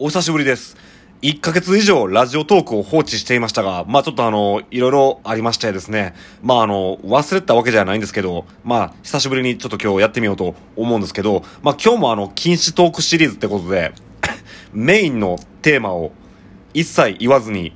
お久しぶりです。1ヶ月以上ラジオトークを放置していましたが、まあちょっとあの、いろいろありましてですね、まああの、忘れたわけじゃないんですけど、まあ久しぶりにちょっと今日やってみようと思うんですけど、まあ今日もあの、禁止トークシリーズってことで、メインのテーマを一切言わずに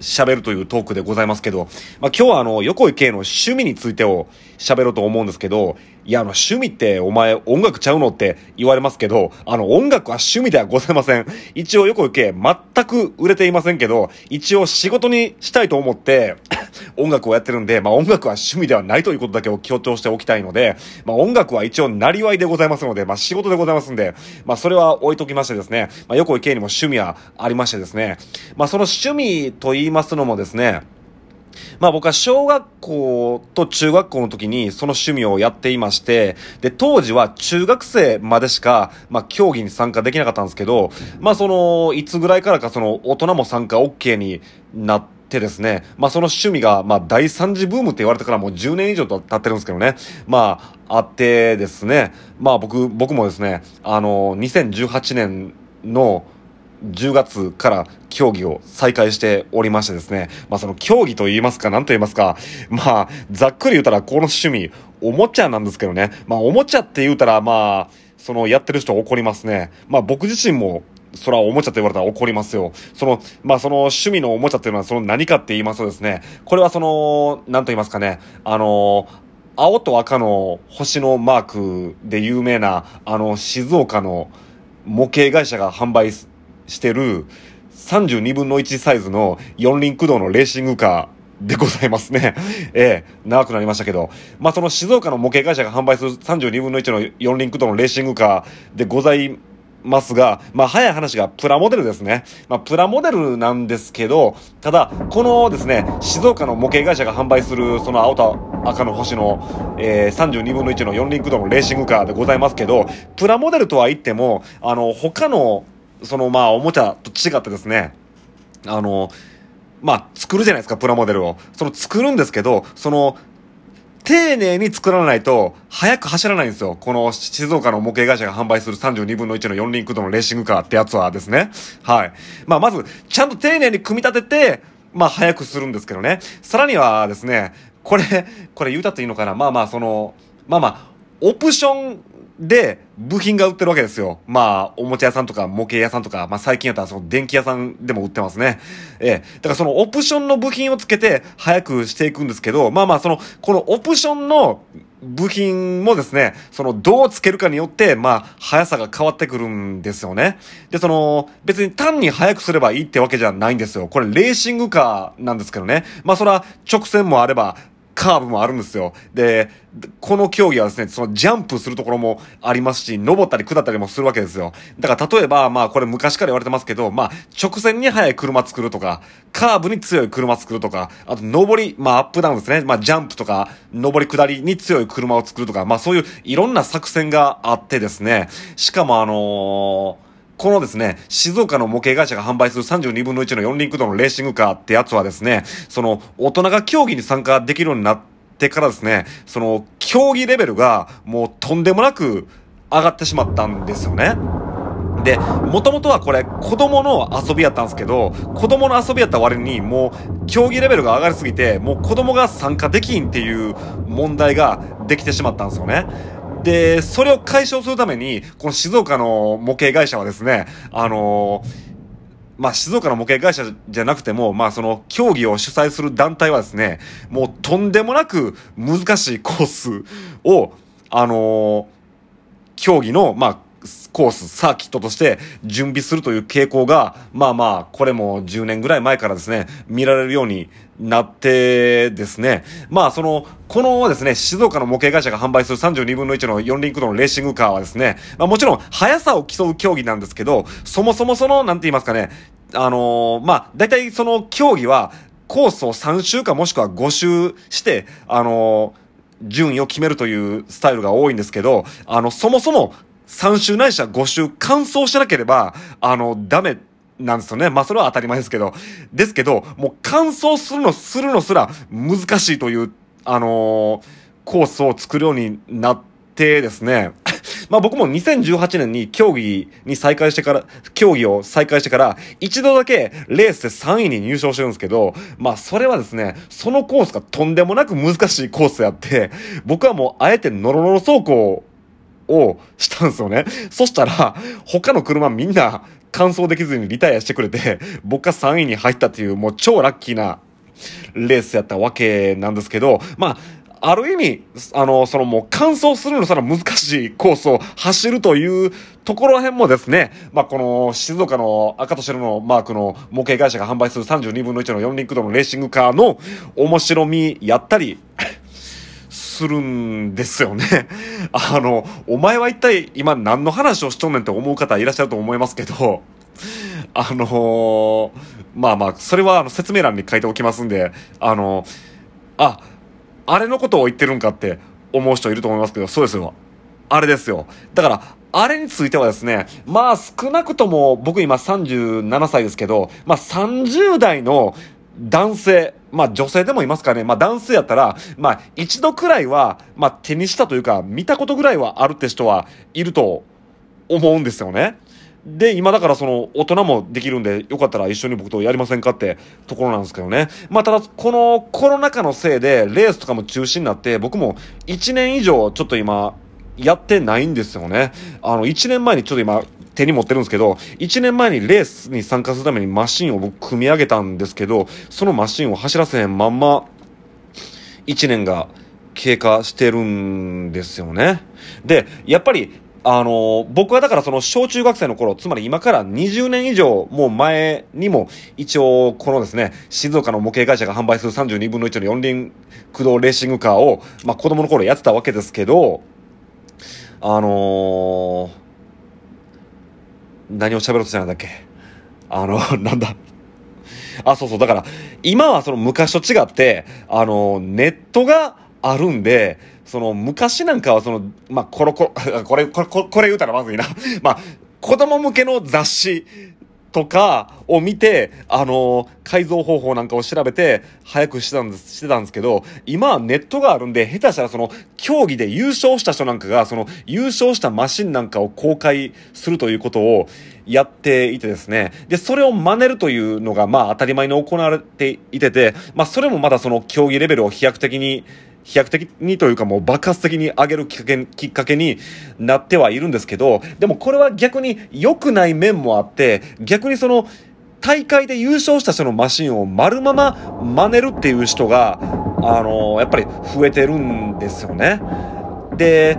喋るというトークでございますけど、まあ今日はあの、横井圭の趣味についてを喋ろうと思うんですけど、いや、あの、趣味ってお前音楽ちゃうのって言われますけど、あの、音楽は趣味ではございません。一応横井圭全く売れていませんけど、一応仕事にしたいと思って 音楽をやってるんで、まあ音楽は趣味ではないということだけを強調しておきたいので、まあ音楽は一応なりわいでございますので、まあ仕事でございますんで、まあそれは置いときましてですね、まあ横井圭にも趣味はありましてですね、まあその趣味と言いますのもですね、まあ僕は小学校と中学校の時にその趣味をやっていまして、で、当時は中学生までしか、まあ競技に参加できなかったんですけど、まあその、いつぐらいからかその大人も参加 OK になってですね、まあその趣味が、まあ第三次ブームって言われてからもう10年以上と経ってるんですけどね、まああってですね、まあ僕、僕もですね、あの、2018年の、10月から競技を再開しておりましてですね。まあその競技と言いますか、何と言いますか。まあ、ざっくり言うたらこの趣味、おもちゃなんですけどね。まあおもちゃって言うたらまあ、そのやってる人怒りますね。まあ僕自身も、それはおもちゃって言われたら怒りますよ。その、まあその趣味のおもちゃっていうのはその何かって言いますとですね、これはその、何と言いますかね、あの、青と赤の星のマークで有名な、あの、静岡の模型会社が販売してる32分の1サイズの四輪駆動のレーシングカーでございますね。ええ、長くなりましたけど。まあ、その静岡の模型会社が販売する32分の1の四輪駆動のレーシングカーでございますが、まあ、早い話がプラモデルですね。まあ、プラモデルなんですけど、ただ、このですね、静岡の模型会社が販売する、その青と赤の星の、えー、32分の1の四輪駆動のレーシングカーでございますけど、プラモデルとは言っても、あの、他の、そのまあおもちゃと違ってですね、あの、まあ作るじゃないですか、プラモデルを。その作るんですけど、その、丁寧に作らないと、早く走らないんですよ。この静岡の模型会社が販売する32分の1の四輪駆動のレーシングカーってやつはですね。はい。まあまず、ちゃんと丁寧に組み立てて、まあ早くするんですけどね。さらにはですね、これ、これ言うたっていいのかなまあまあその、まあまあ、オプションで、部品が売ってるわけですよ。まあ、おもちゃ屋さんとか模型屋さんとか、まあ最近やったらその電気屋さんでも売ってますね。ええ。だからそのオプションの部品をつけて早くしていくんですけど、まあまあその、このオプションの部品もですね、そのどうつけるかによって、まあ速さが変わってくるんですよね。で、その、別に単に速くすればいいってわけじゃないんですよ。これレーシングカーなんですけどね。まあそれは直線もあれば、カーブもあるんですよ。で、この競技はですね、そのジャンプするところもありますし、登ったり下ったりもするわけですよ。だから例えば、まあこれ昔から言われてますけど、まあ直線に速い車作るとか、カーブに強い車作るとか、あと上り、まあアップダウンですね。まあジャンプとか、上り下りに強い車を作るとか、まあそういういろんな作戦があってですね、しかもあのーこのですね、静岡の模型会社が販売する32分の1の四輪駆動のレーシングカーってやつはですね、その、大人が競技に参加できるようになってからですね、その、競技レベルがもうとんでもなく上がってしまったんですよね。で、もともとはこれ子供の遊びやったんですけど、子供の遊びやった割にもう競技レベルが上がりすぎて、もう子供が参加できんっていう問題ができてしまったんですよね。で、それを解消するために、この静岡の模型会社はですね、あのーまあ、静岡の模型会社じゃなくても、まあ、その、競技を主催する団体はですね、もうとんでもなく難しいコースを、あのー競技の、まあ、コース、サーキットとして準備するという傾向が、まあまあ、これも10年ぐらい前からですね、見られるようになってですね、まあその、このですね、静岡の模型会社が販売する32分の1の四輪駆動のレーシングカーはですね、まあもちろん速さを競う競技なんですけど、そもそもその、なんて言いますかね、あのーまあ、大体その競技は、コースを3周かもしくは5周して、あのー順位を決めるというスタイルが多いんですけど、あの、そもそも3周ないしは5周完走しなければ、あの、ダメなんですよね。まあそれは当たり前ですけど。ですけど、もう完走するの、するのすら難しいという、あのーコースを作るようになってですね。まあ僕も2018年に競技に再開してから、競技を再開してから、一度だけレースで3位に入賞してるんですけど、まあそれはですね、そのコースがとんでもなく難しいコースやって、僕はもうあえてノロノロ走行をしたんですよね。そしたら、他の車みんな完走できずにリタイアしてくれて、僕が3位に入ったっていう、もう超ラッキーなレースやったわけなんですけど、まあ、ある意味、あの、そのもう乾燥するのさら難しいコースを走るというところら辺もですね、まあ、この静岡の赤と白のマークの模型会社が販売する32分の1の4輪駆動のレーシングカーの面白みやったり、するんですよね。あの、お前は一体今何の話をしとんねんって思う方いらっしゃると思いますけど、あのー、まあまあ、それはあの説明欄に書いておきますんで、あの、あ、あれのことを言ってるんかって思う人いると思いますけど、そうですよ。あれですよ。だから、あれについてはですね、まあ少なくとも僕今37歳ですけど、まあ30代の男性、まあ女性でもいますかね。まあ男性やったら、まあ一度くらいは、まあ手にしたというか、見たことぐらいはあるって人はいると思うんですよね。で、今だからその大人もできるんで、よかったら一緒に僕とやりませんかってところなんですけどね。まあただ、このコロナ禍のせいで、レースとかも中止になって、僕も1年以上ちょっと今、やってないんですよね。あの、1年前にちょっと今、手に持ってるんですけど、1年前にレースに参加するためにマシンを僕組み上げたんですけど、そのマシンを走らせへんまんま、1年が経過してるんですよね。で、やっぱり、あの僕はだからその小中学生の頃、つまり今から20年以上もう前にも、一応このですね、静岡の模型会社が販売する32分の1の四輪駆動レーシングカーを、まあ子供の頃やってたわけですけど、あのー何を喋ろうとしてたんだっけ？あの、なんだ？あ、そうそう。だから、今はその昔と違って、あの、ネットがあるんで、その昔なんかはその、まあ、コロコロ、これ、これ、これ言うたらまずいな。まあ、子供向けの雑誌とかを見て、あの、改造方法なんかを調べて、早くしてたんです、してたんですけど、今はネットがあるんで、下手したらその、競技で優勝した人なんかが、その、優勝したマシンなんかを公開するということをやっていてですね。で、それを真似るというのが、まあ当たり前に行われていてて、まあそれもまだその競技レベルを飛躍的に、飛躍的にというかもう爆発的に上げるきっかけきっかけになってはいるんですけど、でもこれは逆に良くない面もあって、逆にその、大会で優勝した人のマシンを丸まま真似るっていう人が、あのー、やっぱり増えてるんですよね。で、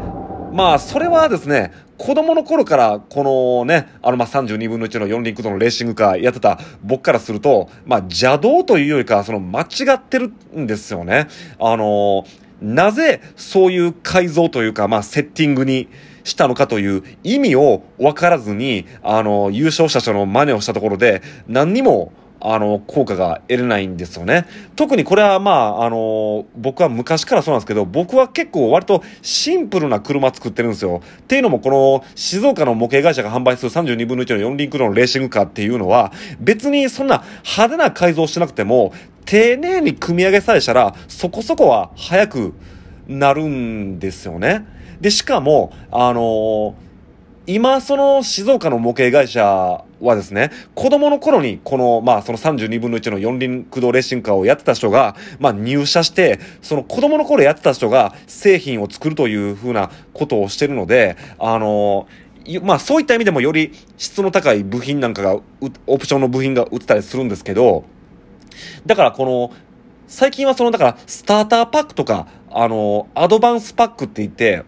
まあ、それはですね、子供の頃からこのね、あのま32分の1の4輪駆動のレーシングカーやってた僕からすると、まあ邪道というよりかその間違ってるんですよね。あのなぜそういう改造というか、まあセッティングにしたのかという意味を分からずに、あの、優勝者の真似をしたところで、何にもあの、効果が得れないんですよね。特にこれはまあ、あの、僕は昔からそうなんですけど、僕は結構割とシンプルな車作ってるんですよ。っていうのもこの静岡の模型会社が販売する32分の1の4輪駆動のレーシングカーっていうのは、別にそんな派手な改造してなくても、丁寧に組み上げさえしたら、そこそこは速くなるんですよね。で、しかも、あの今、その静岡の模型会社はですね、子供の頃にこの、まあその32分の1の四輪駆動レーシングカーをやってた人が、まあ入社して、その子供の頃やってた人が製品を作るというふうなことをしてるので、あのまあそういった意味でもより質の高い部品なんかが、オプションの部品が売ってたりするんですけど、だからこの、最近はその、だからスターターパックとか、あの、アドバンスパックって言って、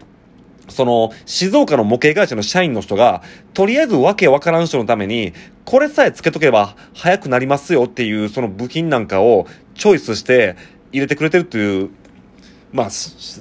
その、静岡の模型会社の社員の人が、とりあえずわけわからん人のために、これさえつけとけば早くなりますよっていう、その部品なんかをチョイスして入れてくれてるっていう、まあ、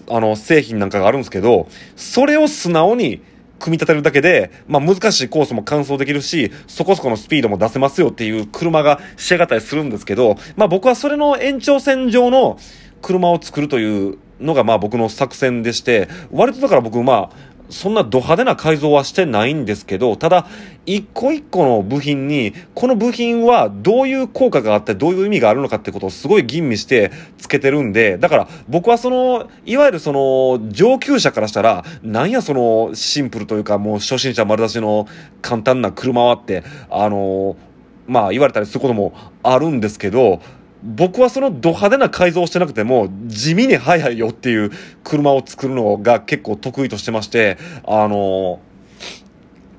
あの、製品なんかがあるんですけど、それを素直に組み立てるだけで、まあ難しいコースも完走できるし、そこそこのスピードも出せますよっていう車が仕上がったりするんですけど、まあ僕はそれの延長線上の車を作るというのがまあ僕の作戦でして、割とだから僕まあ、そんなド派手な改造はしてないんですけど、ただ、一個一個の部品に、この部品はどういう効果があって、どういう意味があるのかってことをすごい吟味してつけてるんで、だから僕はその、いわゆるその、上級者からしたら、なんやその、シンプルというかもう初心者丸出しの簡単な車はって、あの、まあ言われたりすることもあるんですけど、僕はそのド派手な改造をしてなくても、地味に速いよっていう車を作るのが結構得意としてまして、あの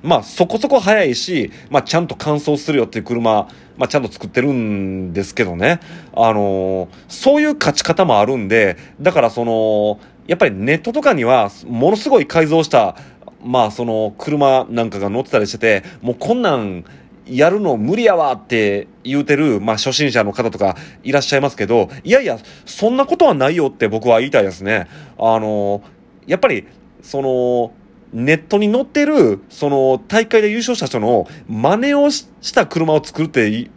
まあそこそこ速いし、まあちゃんと乾燥するよっていう車、まあちゃんと作ってるんですけどね。あのそういう勝ち方もあるんで、だからその、やっぱりネットとかにはものすごい改造した、まあその車なんかが乗ってたりしてて、もうこんなんやるの無理やわって言うてる、まあ、初心者の方とかいらっしゃいますけど、いやいや、そんなことはないよって僕は言いたいですね。あの、やっぱり、その、ネットに載ってる、その、大会で優勝した人の真似をした車を作るってい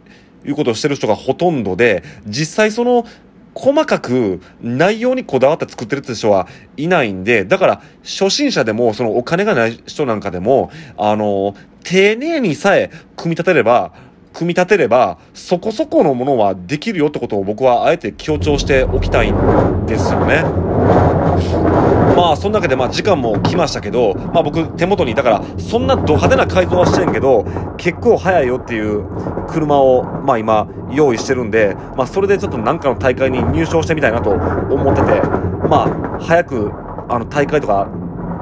うことをしてる人がほとんどで、実際その、細かく内容にこだわって作ってるって人はいないんで、だから初心者でも、そのお金がない人なんかでも、あの、丁寧にさえ組み立てれば、組み立てれば、そこそこのものはできるよってことを僕はあえて強調しておきたいんですよね。まあ、そんなわけで、まあ、時間も来ましたけど、まあ僕、手元に、だから、そんなド派手な改造はしてんけど、結構早いよっていう車を、まあ今、用意してるんで、まあそれでちょっとなんかの大会に入賞してみたいなと思ってて、まあ、早く、あの、大会とか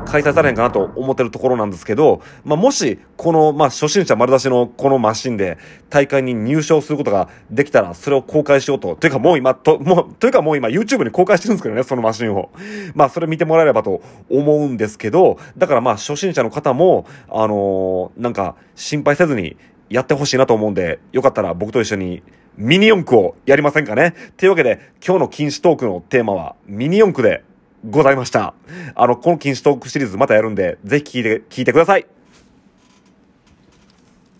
開催されへんかなと思ってるところなんですけど、まあ、もし、この、まあ、初心者丸出しのこのマシンで大会に入賞することができたら、それを公開しようと。というかもう今、と、もう、というかもう今 YouTube に公開してるんですけどね、そのマシンを。まあ、それ見てもらえればと思うんですけど、だからまあ、初心者の方も、あのー、なんか、心配せずにやってほしいなと思うんで、よかったら僕と一緒にミニ四駆をやりませんかねというわけで、今日の禁止トークのテーマはミニ四駆でございました。あの、この禁止トークシリーズまたやるんで、ぜひ聞いて、聞いてください。